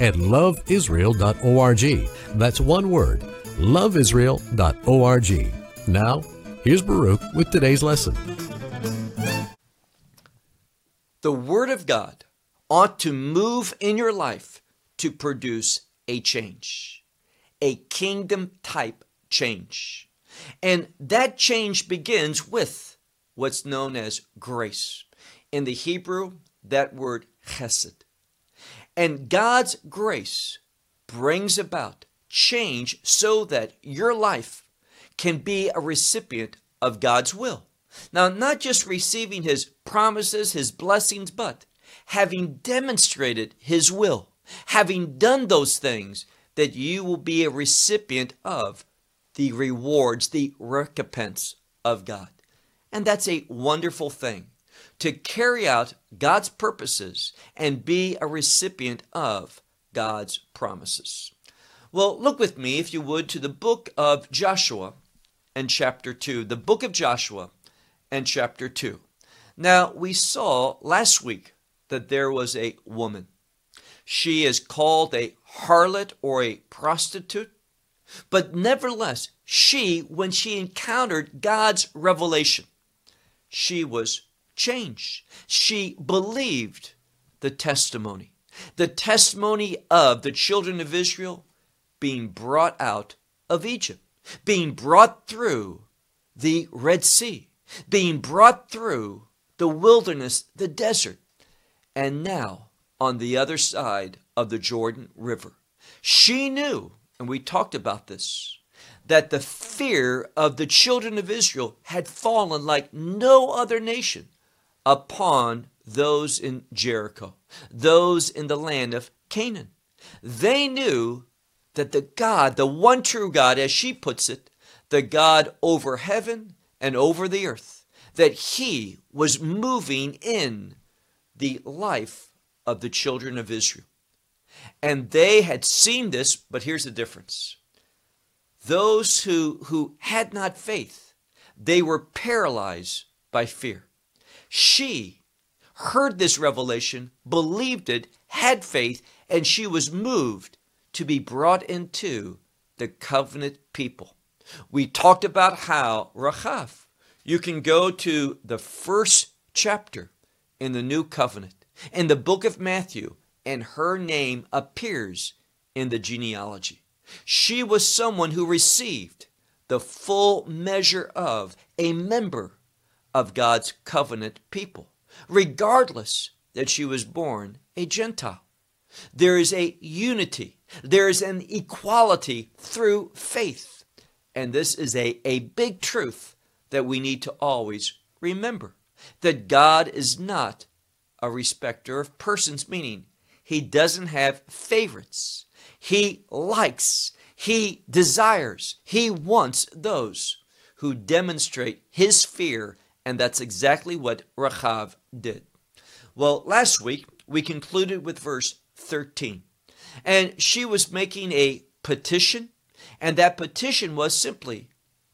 at loveisrael.org. That's one word, loveisrael.org. Now, here's Baruch with today's lesson. The Word of God ought to move in your life to produce a change, a kingdom type change. And that change begins with what's known as grace. In the Hebrew, that word chesed. And God's grace brings about change so that your life can be a recipient of God's will. Now, not just receiving His promises, His blessings, but having demonstrated His will, having done those things, that you will be a recipient of the rewards, the recompense of God. And that's a wonderful thing to carry out God's purposes and be a recipient of God's promises. Well, look with me, if you would, to the book of Joshua and chapter 2. The book of Joshua and chapter 2. Now, we saw last week that there was a woman. She is called a harlot or a prostitute, but nevertheless, she, when she encountered God's revelation, she was changed. She believed the testimony, the testimony of the children of Israel being brought out of Egypt, being brought through the Red Sea, being brought through the wilderness, the desert, and now on the other side of the Jordan River. She knew, and we talked about this, that the fear of the children of Israel had fallen like no other nation upon those in Jericho, those in the land of Canaan. They knew that the God, the one true God, as she puts it, the God over heaven and over the earth, that he was moving in the life of the children of Israel. And they had seen this, but here's the difference. Those who, who had not faith, they were paralyzed by fear. She heard this revelation, believed it, had faith, and she was moved to be brought into the covenant people. We talked about how Rachav, you can go to the first chapter in the new covenant, in the book of Matthew, and her name appears in the genealogy. She was someone who received the full measure of a member of God's covenant people, regardless that she was born a Gentile. There is a unity, there is an equality through faith. And this is a, a big truth that we need to always remember that God is not a respecter of persons, meaning he doesn't have favorites. He likes, he desires, he wants those who demonstrate his fear and that's exactly what Rachav did. Well, last week we concluded with verse 13. And she was making a petition, and that petition was simply,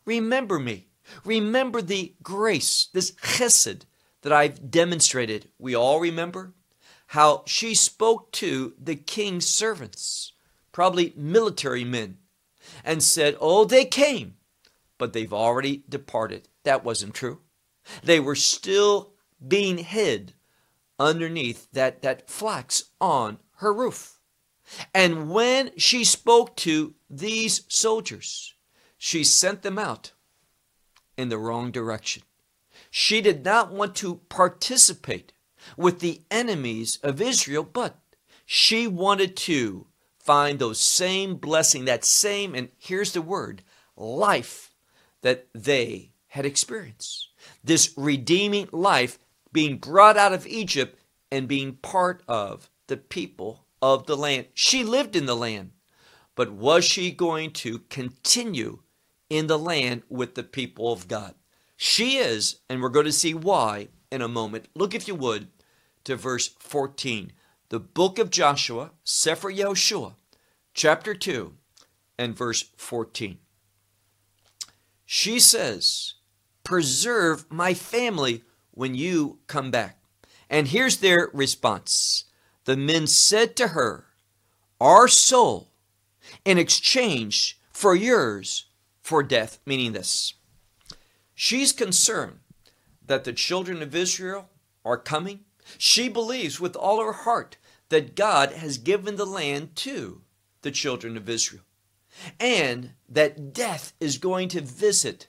Remember me. Remember the grace, this chesed that I've demonstrated. We all remember how she spoke to the king's servants, probably military men, and said, Oh, they came, but they've already departed. That wasn't true. They were still being hid underneath that, that flax on her roof. And when she spoke to these soldiers, she sent them out in the wrong direction. She did not want to participate with the enemies of Israel, but she wanted to find those same blessing, that same, and here's the word, life that they had experienced this redeeming life being brought out of Egypt and being part of the people of the land. She lived in the land, but was she going to continue in the land with the people of God? She is, and we're going to see why in a moment. Look, if you would, to verse 14. The book of Joshua, Sefer Yehoshua, chapter 2, and verse 14. She says, Preserve my family when you come back. And here's their response The men said to her, Our soul in exchange for yours for death, meaning this. She's concerned that the children of Israel are coming. She believes with all her heart that God has given the land to the children of Israel and that death is going to visit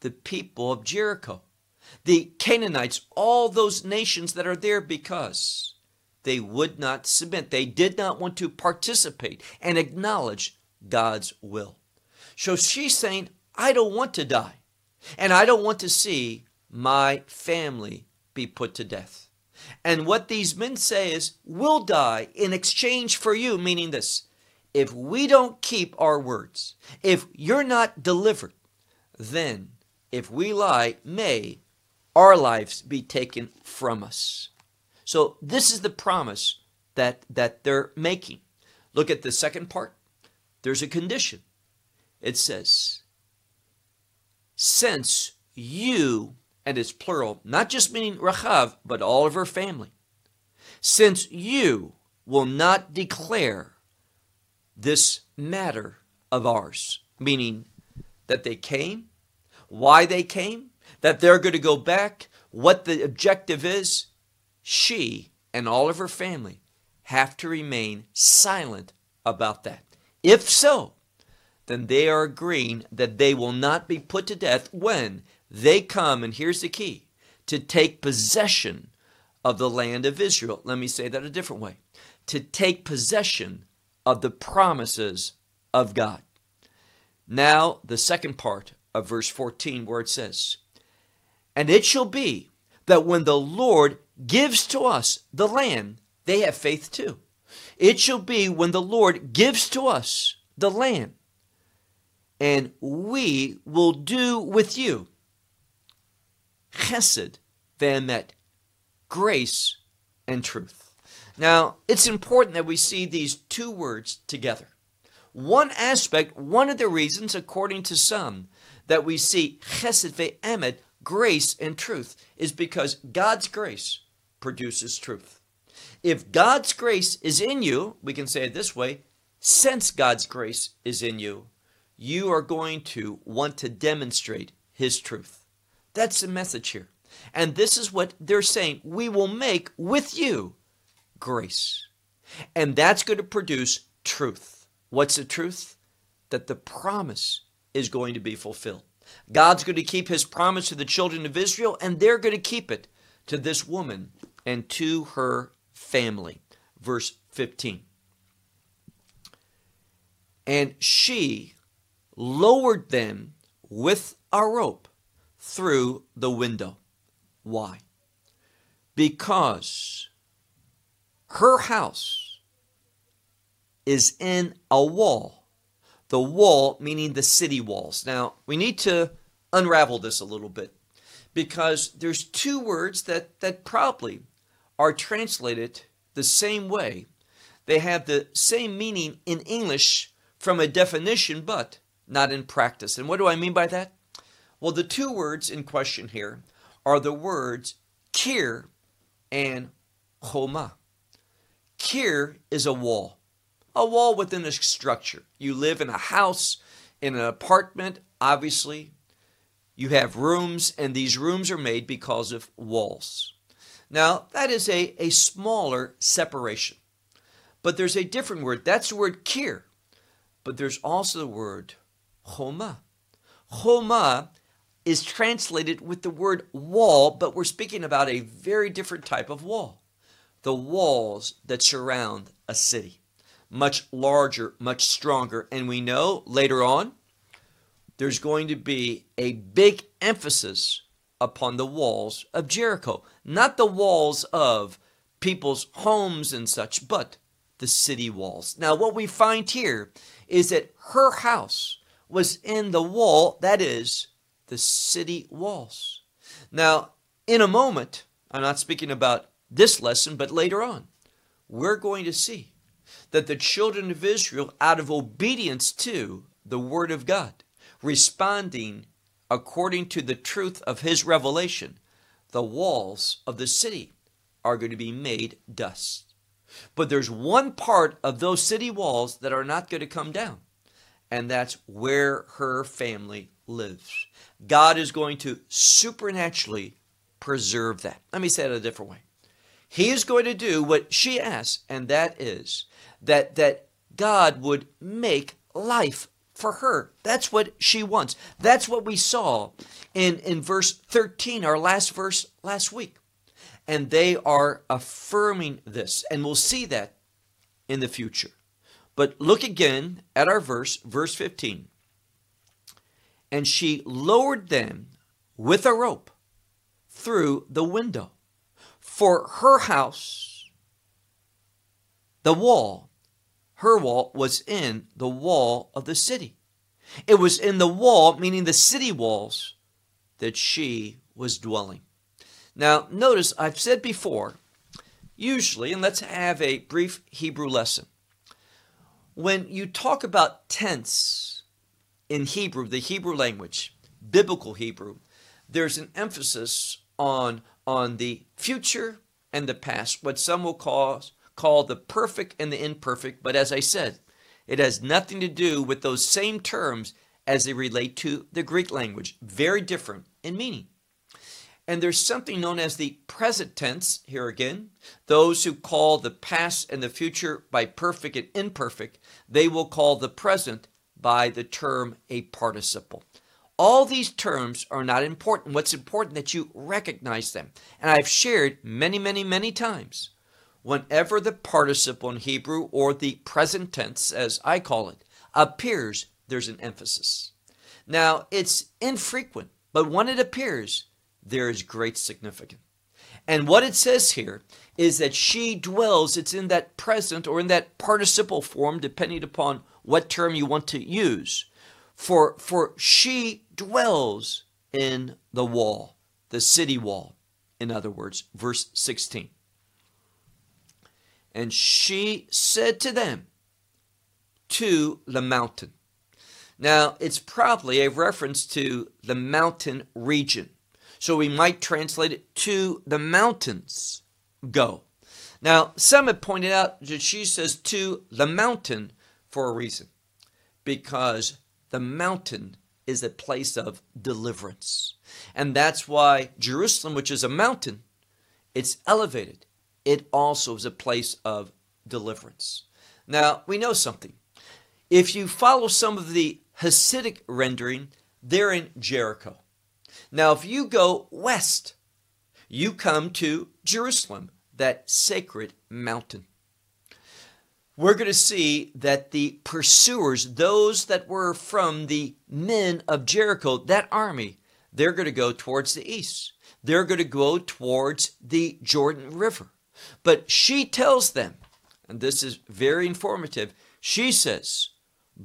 the people of Jericho, the Canaanites, all those nations that are there because they would not submit. They did not want to participate and acknowledge God's will. So she's saying, I don't want to die, and I don't want to see my family be put to death. And what these men say is, we'll die in exchange for you, meaning this if we don't keep our words, if you're not delivered, then if we lie, may our lives be taken from us. So this is the promise that that they're making. Look at the second part. There's a condition. It says, since you, and it's plural, not just meaning Rachav, but all of her family, since you will not declare this matter of ours, meaning that they came, why they came, that they're going to go back, what the objective is, she and all of her family have to remain silent about that. If so, then they are agreeing that they will not be put to death when they come, and here's the key, to take possession of the land of Israel. Let me say that a different way. To take possession of the promises of God. Now, the second part of verse 14, where it says, And it shall be that when the Lord gives to us the land, they have faith too. It shall be when the Lord gives to us the land, and we will do with you chesed, ve'emet, grace and truth. Now, it's important that we see these two words together. One aspect, one of the reasons, according to some, that we see chesed ve'emet, grace and truth, is because God's grace produces truth. If God's grace is in you, we can say it this way, since God's grace is in you, you are going to want to demonstrate His truth. That's the message here. And this is what they're saying. We will make with you grace. And that's going to produce truth. What's the truth? That the promise is going to be fulfilled. God's going to keep his promise to the children of Israel, and they're going to keep it to this woman and to her family. Verse 15. And she lowered them with a rope through the window. Why? Because her house is in a wall. The wall meaning the city walls. Now, we need to unravel this a little bit because there's two words that, that probably are translated the same way. They have the same meaning in English from a definition, but not in practice. And what do I mean by that? Well, the two words in question here are the words kir and choma. Kir is a wall, a wall within a structure. You live in a house, in an apartment, obviously. You have rooms, and these rooms are made because of walls. Now, that is a, a smaller separation. But there's a different word. That's the word kir. But there's also the word choma. Choma is translated with the word wall, but we're speaking about a very different type of wall the walls that surround a city. Much larger, much stronger. And we know later on, there's going to be a big emphasis upon the walls of Jericho. Not the walls of people's homes and such, but the city walls. Now, what we find here is that her house was in the wall, that is, the city walls. Now, in a moment, I'm not speaking about this lesson, but later on, we're going to see that the children of Israel, out of obedience to the Word of God, responding according to the truth of His revelation, the walls of the city are going to be made dust. But there's one part of those city walls that are not going to come down, and that's where her family lives. God is going to supernaturally preserve that. Let me say it a different way. He is going to do what she asks, and that is that that God would make life for her. That's what she wants. That's what we saw in, in verse 13, our last verse last week. And they are affirming this, and we'll see that in the future. But look again at our verse, verse 15. And she lowered them with a rope through the window. For her house, the wall, her wall was in the wall of the city. It was in the wall, meaning the city walls, that she was dwelling. Now, notice I've said before, usually, and let's have a brief Hebrew lesson. When you talk about tense in Hebrew, the Hebrew language, biblical Hebrew, there's an emphasis on, on the future and the past, what some will call, call the perfect and the imperfect. But as I said, it has nothing to do with those same terms as they relate to the Greek language. Very different in meaning. And there's something known as the present tense, here again. Those who call the past and the future by perfect and imperfect, they will call the present by the term a participle. All these terms are not important. What's important that you recognize them. And I've shared many, many, many times. Whenever the participle in Hebrew or the present tense, as I call it, appears, there's an emphasis. Now, it's infrequent, but when it appears, there is great significance. And what it says here is that she dwells, it's in that present or in that participle form, depending upon what term you want to use. For, for she dwells in the wall, the city wall, in other words, verse 16. And she said to them, to the mountain. Now, it's probably a reference to the mountain region. So we might translate it to the mountains go. Now, some have pointed out that she says to the mountain for a reason, because the mountain is a place of deliverance. And that's why Jerusalem, which is a mountain, it's elevated. It also is a place of deliverance. Now, we know something. If you follow some of the Hasidic rendering, they're in Jericho. Now, if you go west, you come to Jerusalem, that sacred mountain we're going to see that the pursuers, those that were from the men of Jericho, that army, they're going to go towards the east. They're going to go towards the Jordan River. But she tells them, and this is very informative, she says,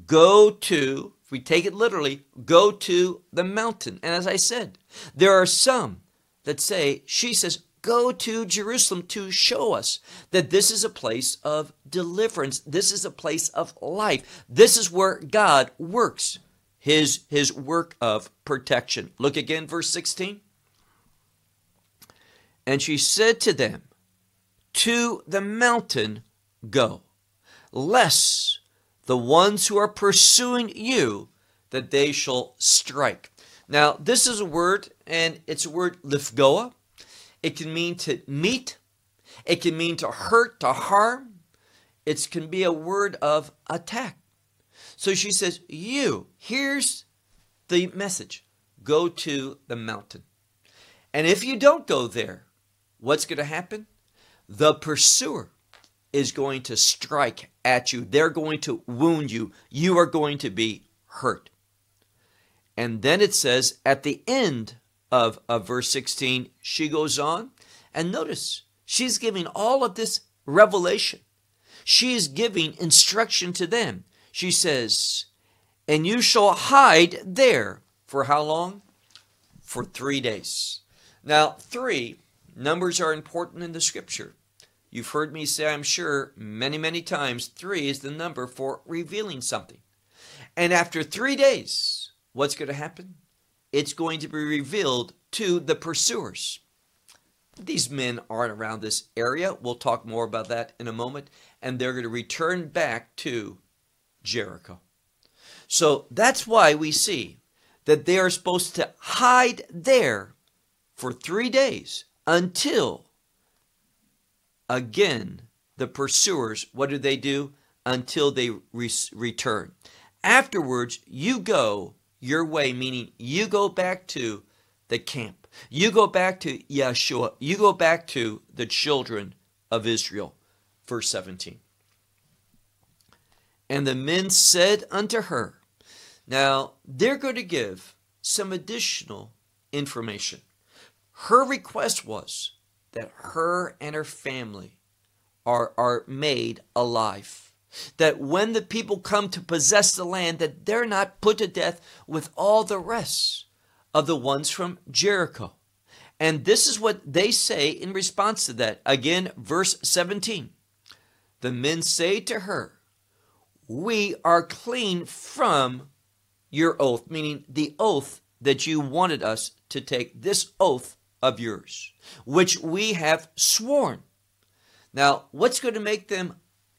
go to, if we take it literally, go to the mountain. And as I said, there are some that say, she says, go to Jerusalem to show us that this is a place of deliverance. This is a place of life. This is where God works his, his work of protection. Look again, verse 16. And she said to them, To the mountain go, lest the ones who are pursuing you, that they shall strike. Now, this is a word, and it's a word lifgoa, it can mean to meet. It can mean to hurt, to harm. It can be a word of attack. So she says, You, here's the message go to the mountain. And if you don't go there, what's going to happen? The pursuer is going to strike at you. They're going to wound you. You are going to be hurt. And then it says at the end of, of verse 16, she goes on, and notice, she's giving all of this revelation. She is giving instruction to them. She says, And you shall hide there. For how long? For three days. Now, three, numbers are important in the scripture. You've heard me say, I'm sure, many, many times, three is the number for revealing something. And after three days, what's going to happen? It's going to be revealed to the pursuers. These men aren't around this area. We'll talk more about that in a moment. And they're going to return back to Jericho. So that's why we see that they are supposed to hide there for three days until again the pursuers, what do they do? Until they re- return. Afterwards, you go your way, meaning you go back to the camp. You go back to Yeshua. You go back to the children of Israel. Verse 17. And the men said unto her, Now they're going to give some additional information. Her request was that her and her family are, are made alive. That when the people come to possess the land, that they're not put to death with all the rest of the ones from Jericho. And this is what they say in response to that. Again, verse 17. The men say to her, We are clean from your oath, meaning the oath that you wanted us to take, this oath of yours, which we have sworn. Now, what's going to make them,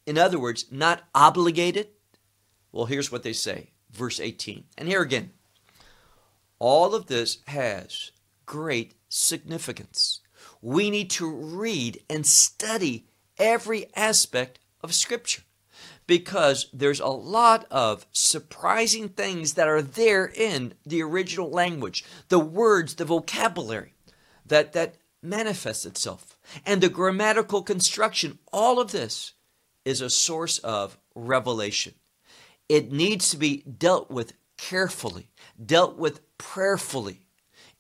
in other words, not obligated? Well, here's what they say, verse 18. And here again, all of this has great significance. We need to read and study every aspect of Scripture because there's a lot of surprising things that are there in the original language the words, the vocabulary that, that manifests itself. And the grammatical construction, all of this is a source of revelation. It needs to be dealt with carefully, dealt with prayerfully,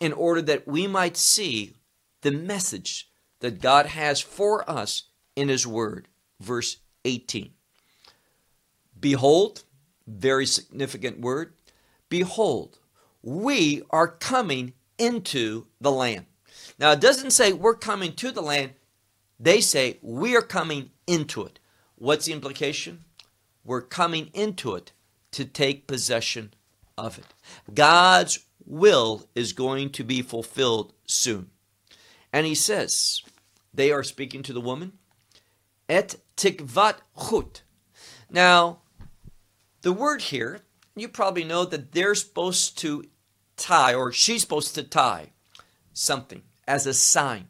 in order that we might see the message that God has for us in His Word. Verse 18. Behold, very significant word. Behold, we are coming into the land. Now, it doesn't say we're coming to the land, they say we are coming into it. What's the implication? We're coming into it to take possession of it. God's will is going to be fulfilled soon. And he says, they are speaking to the woman, et tikvat chut. Now, the word here, you probably know that they're supposed to tie, or she's supposed to tie something as a sign.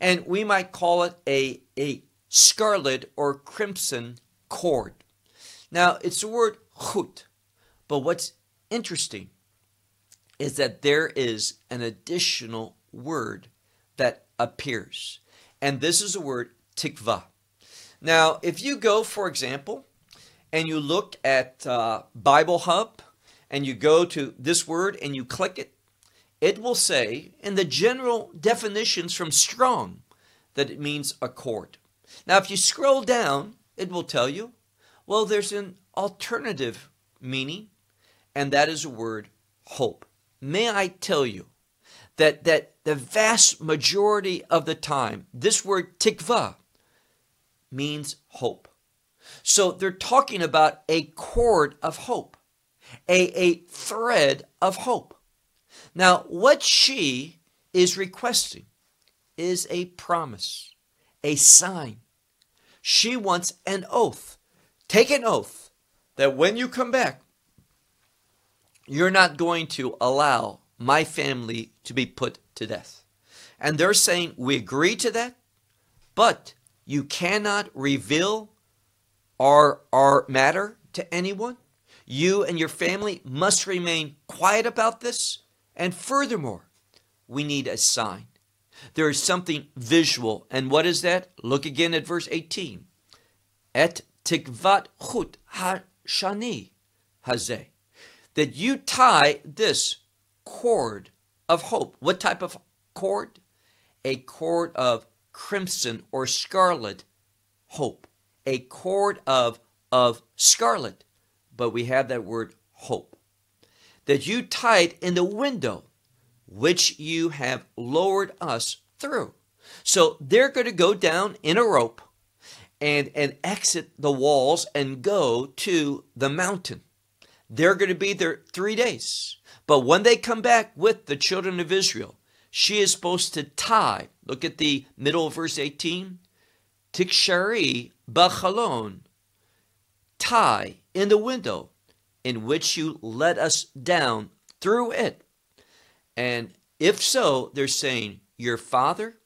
And we might call it a, a scarlet or crimson cord. Now, it's the word chut, but what's interesting is that there is an additional word that appears. And this is the word tikva. Now, if you go, for example, and you look at uh, Bible Hub and you go to this word and you click it, it will say in the general definitions from Strong that it means accord. Now, if you scroll down, it will tell you, well, there's an alternative meaning, and that is the word hope. May I tell you that, that the vast majority of the time, this word tikva means hope. So they're talking about a cord of hope, a, a thread of hope. Now, what she is requesting is a promise, a sign. She wants an oath. Take an oath that when you come back, you're not going to allow my family to be put to death. And they're saying, we agree to that, but you cannot reveal our, our matter to anyone. You and your family must remain quiet about this and furthermore, we need a sign. There is something visual. And what is that? Look again at verse 18. Et tikvat chut ha-shani hazeh. That you tie this cord of hope. What type of cord? A cord of crimson or scarlet hope. a cord of, of scarlet, but we have that word hope. That you tied in the window which you have lowered us through. So they're going to go down in a rope and, and exit the walls and go to the mountain. They're going to be there three days. But when they come back with the children of Israel, she is supposed to tie. Look at the middle of verse 18. Tikshari bachalon. Tie in the window in which you let us down through it. And if so, they're saying, Your father,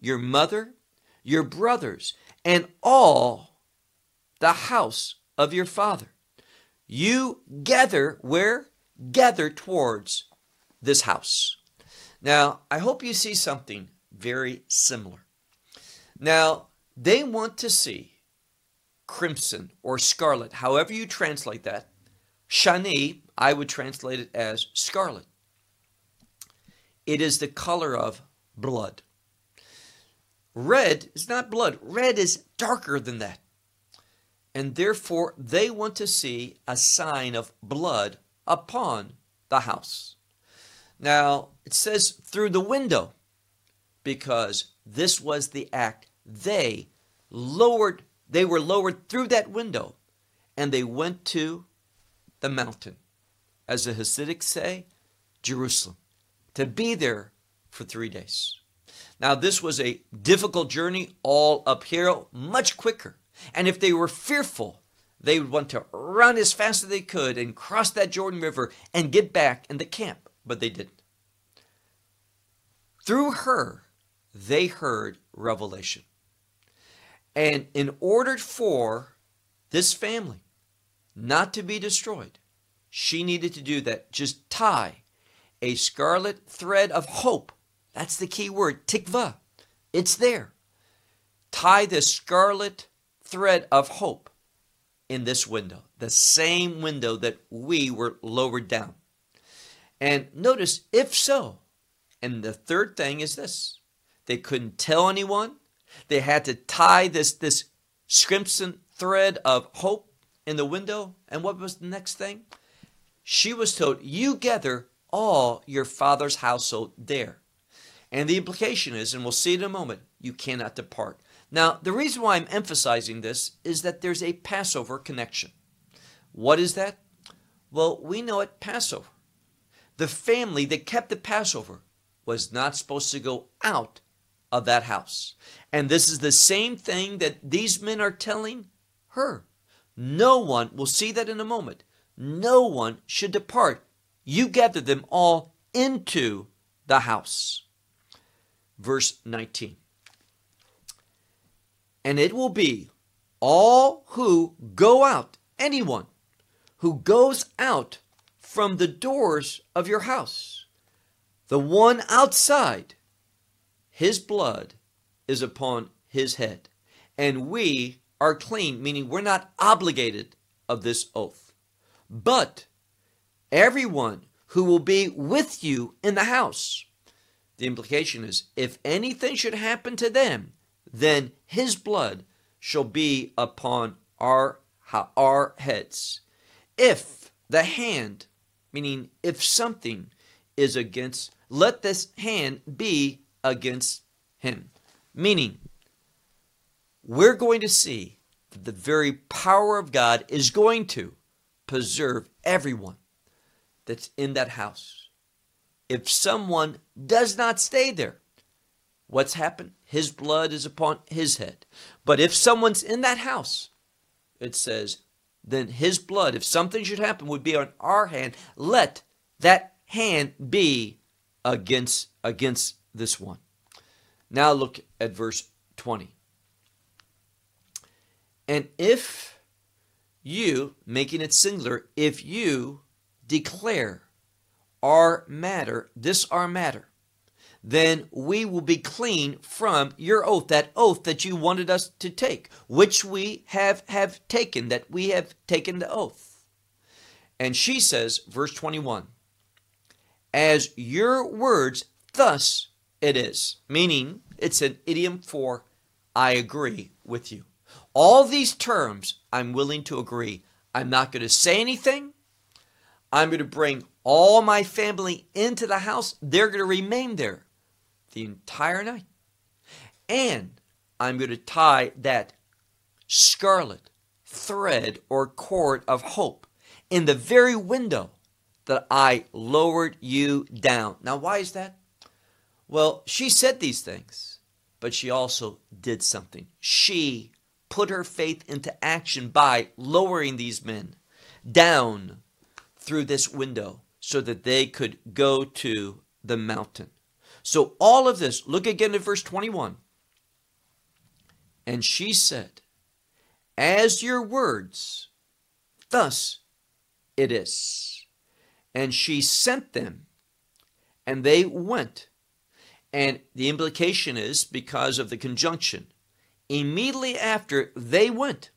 your mother, your brothers, and all the house of your father. You gather where? Gather towards this house. Now, I hope you see something very similar. Now, they want to see crimson or scarlet, however you translate that. Shani, I would translate it as scarlet. It is the color of blood. Red is not blood, red is darker than that. And therefore, they want to see a sign of blood upon the house. Now, it says through the window, because this was the act they lowered, they were lowered through that window, and they went to the mountain. As the Hasidics say, Jerusalem, to be there for three days. Now, this was a difficult journey, all uphill, much quicker. And if they were fearful, they would want to run as fast as they could and cross that Jordan River and get back in the camp, but they didn't. Through her, they heard revelation. And in order for this family not to be destroyed, she needed to do that. Just tie a scarlet thread of hope that's the key word, tikva. It's there. Tie the scarlet thread of hope in this window, the same window that we were lowered down. And notice, if so, and the third thing is this they couldn't tell anyone. They had to tie this, this crimson thread of hope in the window. And what was the next thing? She was told, You gather all your father's household there. And the implication is, and we'll see in a moment, you cannot depart. Now, the reason why I'm emphasizing this is that there's a Passover connection. What is that? Well, we know at Passover. The family that kept the Passover was not supposed to go out of that house. And this is the same thing that these men are telling her. No one, we'll see that in a moment, no one should depart. You gather them all into the house verse 19. And it will be all who go out, anyone who goes out from the doors of your house, the one outside, his blood is upon his head. And we are clean, meaning we're not obligated of this oath. But everyone who will be with you in the house, the implication is if anything should happen to them, then his blood shall be upon our, our heads. If the hand, meaning if something is against, let this hand be against him. Meaning, we're going to see that the very power of God is going to preserve everyone that's in that house if someone does not stay there, what's happened? His blood is upon his head. But if someone's in that house, it says, then his blood, if something should happen, would be on our hand. Let that hand be against against this one. Now look at verse 20. And if you, making it singular, if you declare our matter, this our matter, then we will be clean from your oath, that oath that you wanted us to take, which we have, have taken, that we have taken the oath. And she says, verse 21, as your words, thus it is. Meaning, it's an idiom for I agree with you. All these terms, I'm willing to agree. I'm not going to say anything. I'm going to bring all my family into the house. They're going to remain there the entire night. And I'm going to tie that scarlet thread or cord of hope in the very window that I lowered you down. Now, why is that? Well, she said these things, but she also did something. She put her faith into action by lowering these men down through this window so that they could go to the mountain. So, all of this, look again at verse 21. And she said, As your words, thus it is. And she sent them, and they went. And the implication is because of the conjunction. Immediately after they went,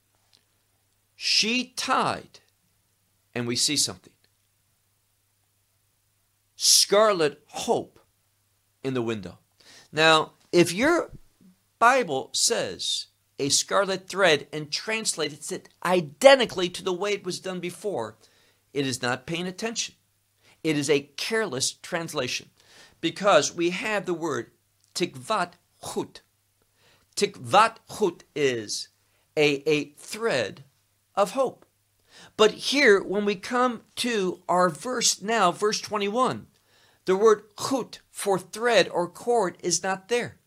she tied, and we see something scarlet hope in the window. Now, if your Bible says a scarlet thread and translates it identically to the way it was done before, it is not paying attention. It is a careless translation because we have the word tikvat chut. Tikvat chut is a, a thread of hope. But here, when we come to our verse now, verse 21, the word chut for thread or cord is not there.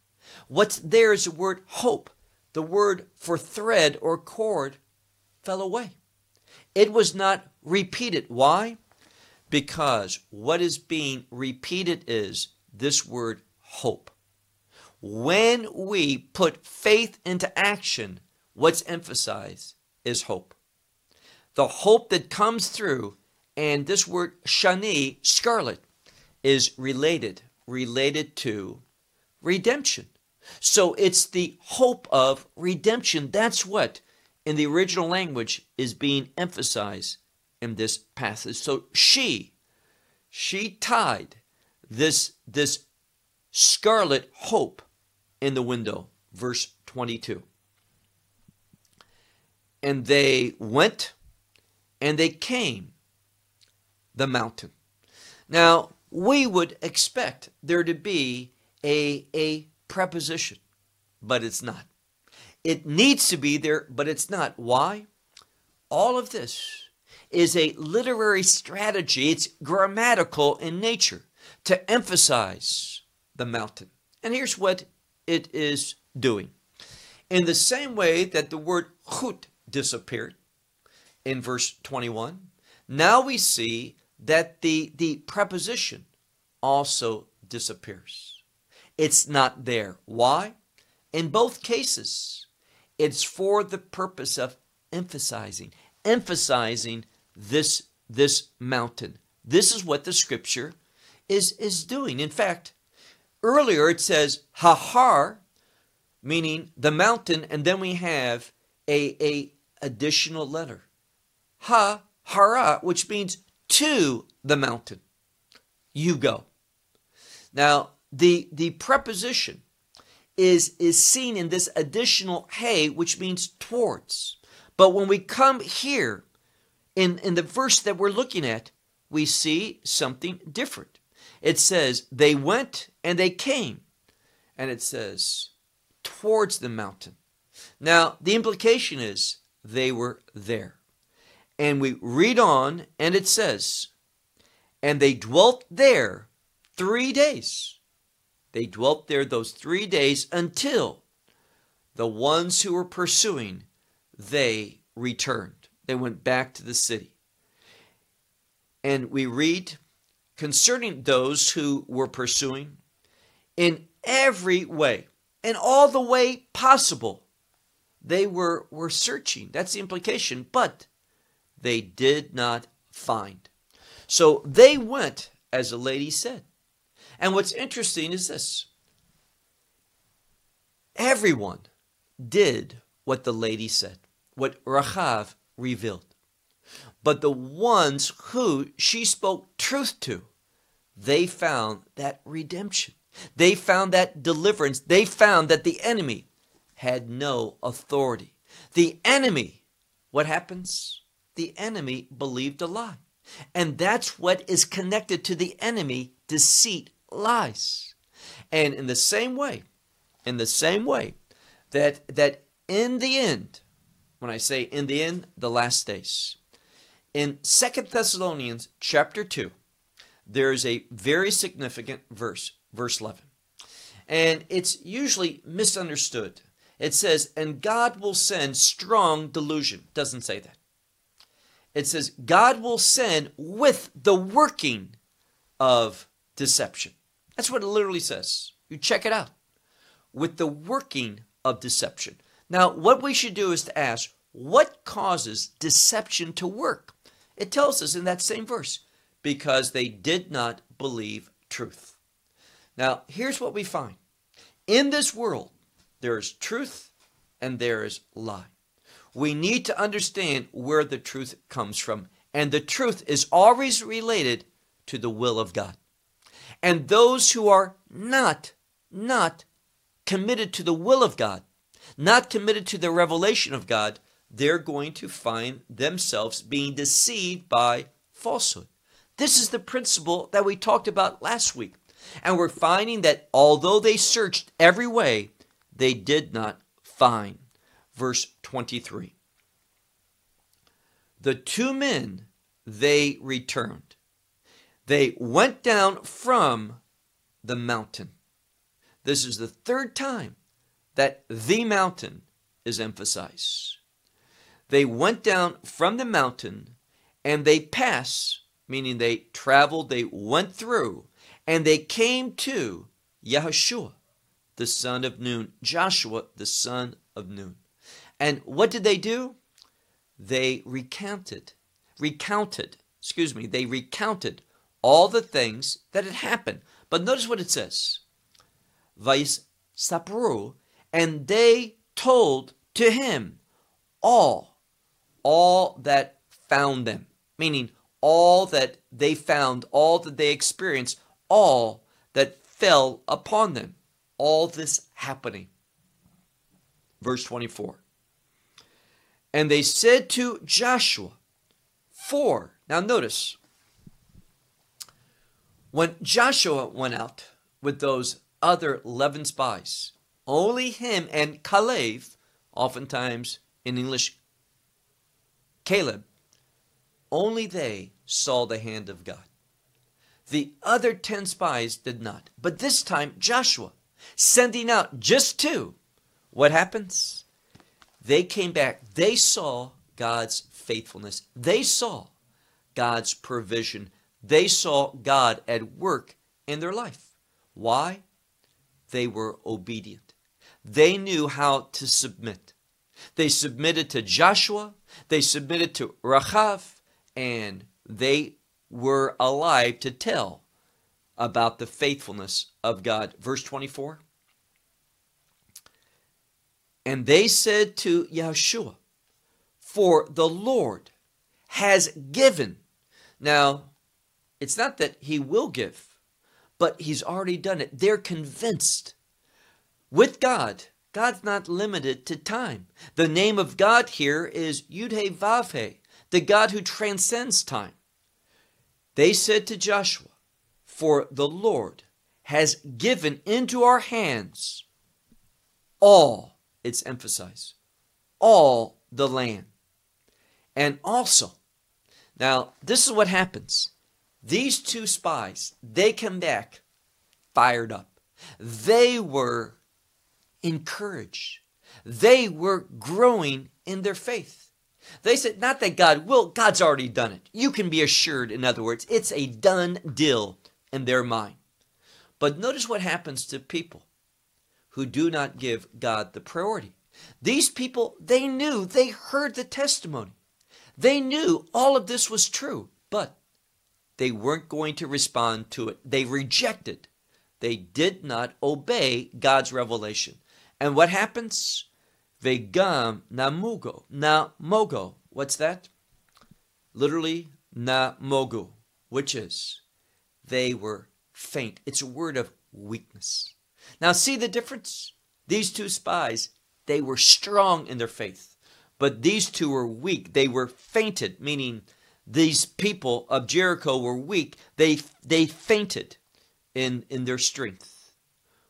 What's there is the word hope. The word for thread or cord fell away. It was not repeated. Why? Because what is being repeated is this word hope. When we put faith into action, what's emphasized is hope. The hope that comes through, and this word shani, scarlet, is related, related to redemption. So it's the hope of redemption. That's what in the original language is being emphasized in this passage. So she, she tied this, this scarlet hope in the window. Verse 22. And they went and they came the mountain. Now, we would expect there to be a, a preposition, but it's not. It needs to be there, but it's not. Why? All of this is a literary strategy, it's grammatical in nature to emphasize the mountain. And here's what it is doing. In the same way that the word chut disappeared in verse 21, now we see that the, the preposition also disappears. It's not there. Why? In both cases, it's for the purpose of emphasizing, emphasizing this, this mountain. This is what the scripture is, is doing. In fact, earlier it says Hahar, meaning the mountain, and then we have a, a additional letter. Ha, hara, which means to the mountain. You go. Now, the, the preposition is, is seen in this additional hey, which means towards. But when we come here in, in the verse that we're looking at, we see something different. It says, they went and they came. And it says, towards the mountain. Now, the implication is they were there. And we read on, and it says, and they dwelt there three days. They dwelt there those three days until the ones who were pursuing, they returned. They went back to the city. And we read concerning those who were pursuing in every way, in all the way possible, they were, were searching. That's the implication, but they did not find. So they went, as the lady said. And what's interesting is this everyone did what the lady said, what Rachav revealed. But the ones who she spoke truth to, they found that redemption. They found that deliverance. They found that the enemy had no authority. The enemy, what happens? The enemy believed a lie. And that's what is connected to the enemy deceit, lies. And in the same way, in the same way that that in the end, when I say in the end, the last days, in Second Thessalonians chapter 2, there is a very significant verse, verse 11. And it's usually misunderstood. It says, and God will send strong delusion. Doesn't say that. It says, God will send with the working of deception. That's what it literally says. You check it out. With the working of deception. Now, what we should do is to ask, what causes deception to work? It tells us in that same verse, because they did not believe truth. Now, here's what we find in this world, there is truth and there is lie. We need to understand where the truth comes from, and the truth is always related to the will of God. And those who are not, not committed to the will of God, not committed to the revelation of God, they're going to find themselves being deceived by falsehood. This is the principle that we talked about last week. And we're finding that although they searched every way, they did not find. Verse 23. The two men, they returned. They went down from the mountain. This is the third time that the mountain is emphasized. They went down from the mountain and they passed, meaning they traveled, they went through and they came to Yahushua, the son of Nun, Joshua, the son of Nun. And what did they do? They recounted, recounted, excuse me, they recounted all the things that had happened. But notice what it says. Vais sapru, and they told to him all, all that found them, meaning all that they found, all that they experienced, all that fell upon them. All this happening. Verse 24. And they said to Joshua, For, now notice, when Joshua went out with those other 11 spies, only him and Kalev, oftentimes in English, Caleb, only they saw the hand of God. The other 10 spies did not. But this time, Joshua, sending out just two, what happens? They came back. They saw God's faithfulness. They saw God's provision. They saw God at work in their life. Why? They were obedient. They knew how to submit. They submitted to Joshua, they submitted to Rachav, and they were alive to tell about the faithfulness of God. Verse 24. And they said to Yeshua, For the Lord has given. Now, it's not that he will give, but he's already done it. They're convinced. With God, God's not limited to time. The name of God here is Yudhe Vavhe, the God who transcends time. They said to Joshua, For the Lord has given into our hands all, it's emphasized, all the land. And also, now this is what happens. These two spies, they come back fired up. They were encouraged. They were growing in their faith. They said, not that God will, God's already done it. You can be assured, in other words, it's a done deal in their mind. But notice what happens to people who do not give God the priority. These people, they knew, they heard the testimony. They knew all of this was true, but they weren't going to respond to it. They rejected. They did not obey God's revelation. And what happens? Vegam namugo. Namogo. What's that? Literally, namogu, which is they were faint. It's a word of weakness. Now, see the difference? These two spies, they were strong in their faith. but these two were weak. They were fainted, meaning these people of Jericho were weak. They they fainted in in their strength.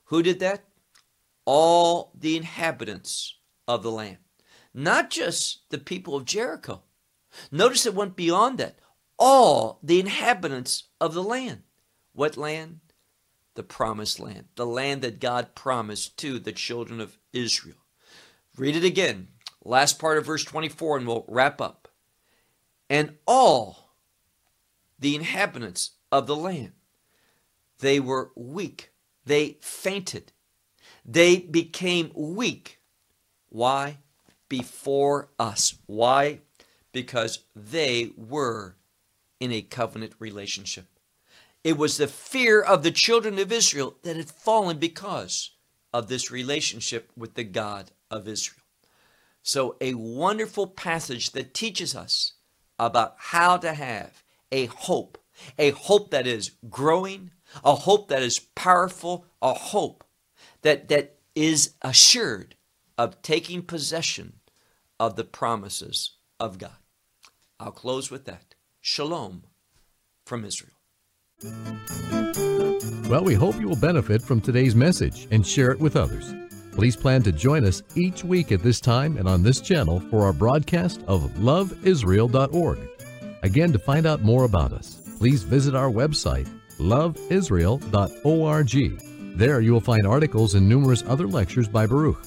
Who did that? All the inhabitants of the land. Not just the people of Jericho. Notice it went beyond that. All the inhabitants of the land. What land? The promised land, the land that God promised to the children of Israel. Read it again. Last part of verse 24, and we'll wrap up. And all the inhabitants of the land, they were weak. They fainted. They became weak. Why? Before us. Why? Because they were in a covenant relationship. It was the fear of the children of Israel that had fallen because of this relationship with the God of Israel. So, a wonderful passage that teaches us about how to have a hope, a hope that is growing, a hope that is powerful, a hope that, that is assured of taking possession of the promises of God. I'll close with that. Shalom from Israel. Well, we hope you will benefit from today's message and share it with others. Please plan to join us each week at this time and on this channel for our broadcast of loveisrael.org. Again, to find out more about us, please visit our website, loveisrael.org. There you will find articles and numerous other lectures by Baruch.